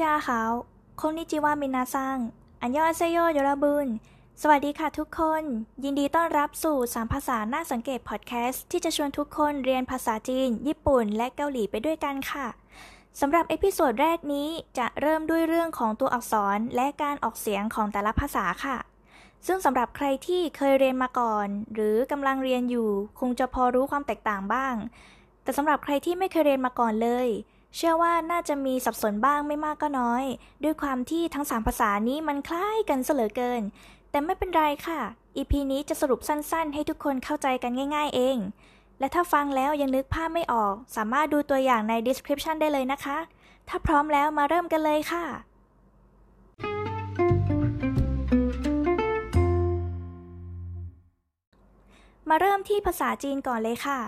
大家好 こんにちは皆さん 안녕하세요 여러분 สวัสดีค่ะทุกคน ยินดีต้อนรับสู่สามภาษาน่าสังเกตพอดแคสต์ที่จะชวนทุกคนเรียนภาษาจีน ญี่ปุ่น และเกาหลีไปด้วยกันค่ะ สำหรับ episode แรกนี้จะเริ่มด้วยเรื่องของตัวอักษรและการออกเสียงของแต่ละภาษาค่ะ ซึ่งสำหรับใครที่เคยเรียนมาก่อน หรือกำลังเรียนอยู่ คงจะพอรู้ความแตกต่างบ้าง แต่สำหรับใครที่ไม่เคยเรียนมาก่อนเลย เชื่อว่าน่าจะมีสับสนบ้างไม่มากก็น้อย ด้วยความที่ทั้งสามภาษานี้มันคล้ายกันเสลอเกิน แต่ไม่เป็นไรค่ะ EP นี้จะสรุปสั้นๆ ให้ทุกคนเข้าใจกันง่าย ๆ เอง และถ้าฟังแล้วยังนึกภาพไม่ออก สามารถดูตัวอย่างใน description ได้เลยนะคะ ถ้าพร้อมแล้วมาเริ่มกันเลยค่ะ มาเริ่มที่ภาษาจีนก่อนเลยค่ะ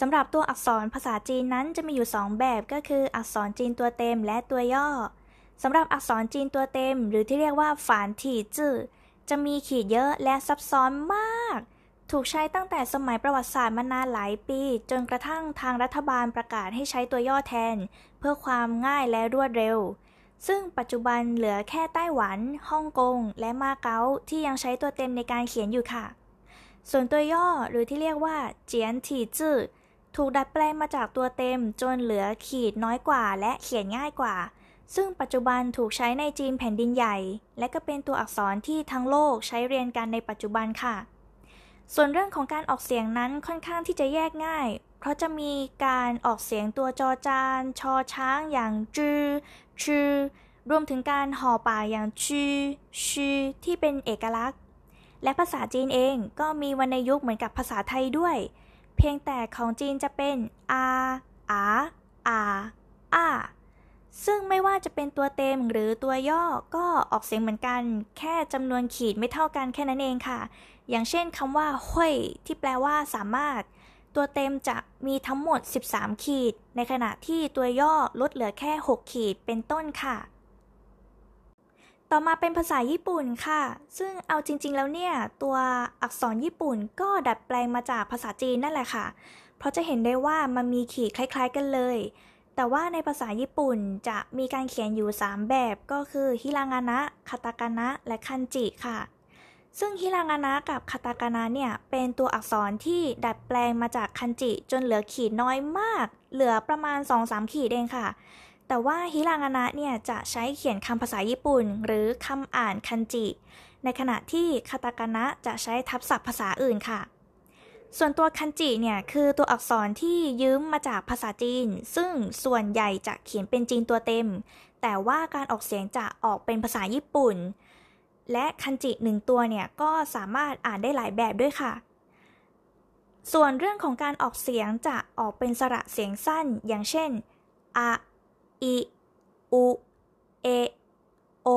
สำหรับตัวอักษรภาษาจีนนั้นจะมีอยู่ 2 แบบก็คืออักษรจีนตัวเต็มและตัวย่อสำหรับอักษรจีนตัวเต็ม หรือที่เรียกว่าฝานถี่จื่อจะมีขีดเยอะและซับซ้อนมาก ถูกใช้ตั้งแต่สมัยประวัติศาสตร์มานานหลายปี จนกระทั่งทางรัฐบาลประกาศให้ใช้ตัวย่อแทน เพื่อความง่ายและรวดเร็ว ซึ่งปัจจุบันเหลือแค่ไต้หวันฮ่องกง และมาเก๊าที่ยังใช้ตัวเต็มในการเขียนอยู่ค่ะ ส่วนตัวย่อหรือที่เรียกว่าเจียนถี่จื่อ ถูกดัดแปลงมาจากตัวเต็มจนเหลือขีดน้อยกว่าและเขียนง่ายกว่า ซึ่งปัจจุบันถูกใช้ในจีนแผ่นดินใหญ่ และก็เป็นตัวอักษรที่ทั้งโลกใช้เรียนกันในปัจจุบันค่ะ ส่วนเรื่องของการออกเสียงนั้นค่อนข้างที่จะแยกง่าย เพราะจะมีการออกเสียงตัวจอจาน ชอช้างอย่างจือชือรวมถึงการห่อปากอย่างชือชือที่เป็นเอกลักษณ์ และภาษาจีนเองก็มีวรรณยุกต์เหมือนกับภาษาไทยด้วย เพียงแต่ของจีนจะเป็นอาอาอาอาซึ่งไม่ว่าจะเป็นตัวเต็มหรือตัวย่อก็ออกเสียงเหมือนกัน แค่จำนวนขีดไม่เท่ากันแค่นั้นเองค่ะ อย่างเช่นคำว่าห้วยที่แปลว่าสามารถ ตัวเต็มจะมีทั้งหมด 13 ขีด ในขณะที่ตัวย่อลดเหลือแค่ 6 ขีดเป็นต้นค่ะ ต่อมาเป็นภาษาญี่ปุ่นค่ะ ซึ่งเอาจริง ๆ แล้วเนี่ย ตัวอักษรญี่ปุ่นก็ดัดแปลงมาจากภาษาจีนนั่นแหละค่ะ เพราะจะเห็นได้ว่ามันมีขีดคล้าย ๆ กันเลย แต่ว่าในภาษาญี่ปุ่นจะมีการเขียนอยู่ 3 แบบก็คือฮิรางานะ คาตากานะ และคันจิค่ะ ซึ่งฮิรางานะกับคาตากานะเนี่ย เป็นตัวอักษรที่ดัดแปลงมาจากคันจิ จนเหลือขีดน้อยมาก เหลือประมาณ 2-3 ขีดเองค่ะ แต่ว่าฮิรางานะเนี่ยจะใช้เขียนคำภาษาญี่ปุ่น หรือคำอ่านคันจิ ในขณะที่คาตากานะจะใช้ทับศัพท์ภาษาอื่นค่ะ ส่วนตัวคันจิเนี่ยคือตัวอักษรที่ยืมมาจากภาษาจีน ซึ่งส่วนใหญ่จะเขียนเป็นจีนตัวเต็ม แต่ว่าการออกเสียงจะออกเป็นภาษาญี่ปุ่น และคันจิหนึ่งตัวเนี่ยก็สามารถอ่านได้หลายแบบด้วยค่ะส่วนเรื่องของการออกเสียงจะออกเป็นสระเสียงสั้น อย่างเช่นอะ อิอุเอโอ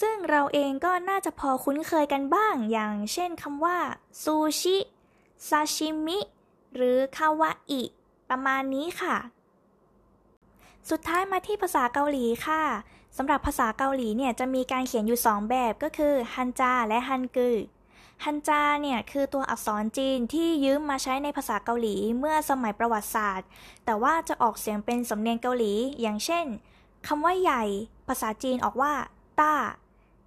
ซึ่งเราเองก็น่าจะพอคุ้นเคยกันบ้าง อย่างเช่นคำว่าซูชิซาชิมิหรือคาวาอิประมาณนี้ค่ะ สุดท้ายมาที่ภาษาเกาหลีค่ะสำหรับภาษาเกาหลีเนี่ยจะมีการเขียนอยู่ 2 แบบก็คือฮันจาและฮันกึ ฮันจาเนี่ยคือตัวอักษรจีนที่ยืมมาใช้ในภาษาเกาหลีเมื่อสมัยประวัติศาสตร์ แต่ว่าจะออกเสียงเป็นสำเนียงเกาหลี อย่างเช่นคำว่าใหญ่ ภาษาจีนออกว่า ต้า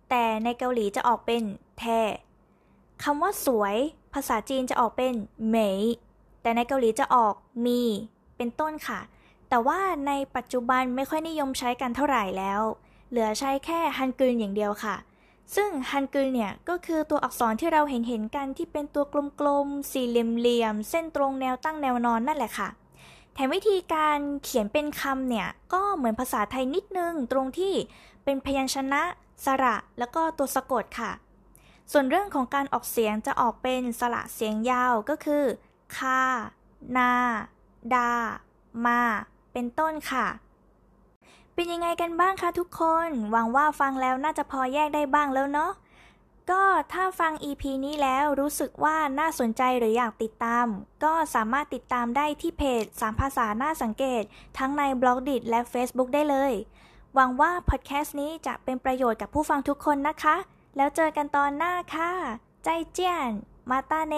แต่ในเกาหลีจะออกเป็นแทคำว่าสวย ภาษาจีนจะออกเป็นเหมย แต่ในเกาหลีจะออกมี เป็นต้นค่ะ แต่ว่าในปัจจุบันไม่ค่อยนิยมใช้กันเท่าไหร่แล้ว เหลือใช้แค่ฮันกึนอย่างเดียวค่ะ ซึ่งฮันกึลเนี่ยก็คือตัวอักษรที่เราเห็นเห็นกันที่เป็นตัวกลมๆ สี่เหลี่ยมๆ เส้นตรงแนวตั้งแนวนอนนั่นแหละค่ะ แถมวิธีการเขียนเป็นคำเนี่ย ก็เหมือนภาษาไทยนิดนึงตรงที่เป็นพยัญชนะ สระ แล้วก็ตัวสะกดค่ะ ส่วนเรื่องของการออกเสียงจะออกเป็นสระเสียงยาวก็คือ คา นา ดา มา เป็นต้นค่ะ เป็นยังไงกันบ้างคะทุกคน หวังว่าฟังแล้วน่าจะพอแยกได้บ้างแล้วเนาะ ก็ถ้าฟัง EP นี้แล้วรู้สึกว่าน่าสนใจหรืออยากติดตาม ก็สามารถติดตามได้ที่เพจสามภาษาหน่าสังเกต ทั้งในบล็อกดิและ Facebook ได้เลย หวังว่าพอดแคสต์นี้จะเป็นประโยชน์กับผู้ฟังทุกคนนะคะ แล้วเจอกันตอนหน้าค่ะ ใจเจียน มาตาเน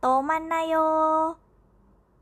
โตมันนายโย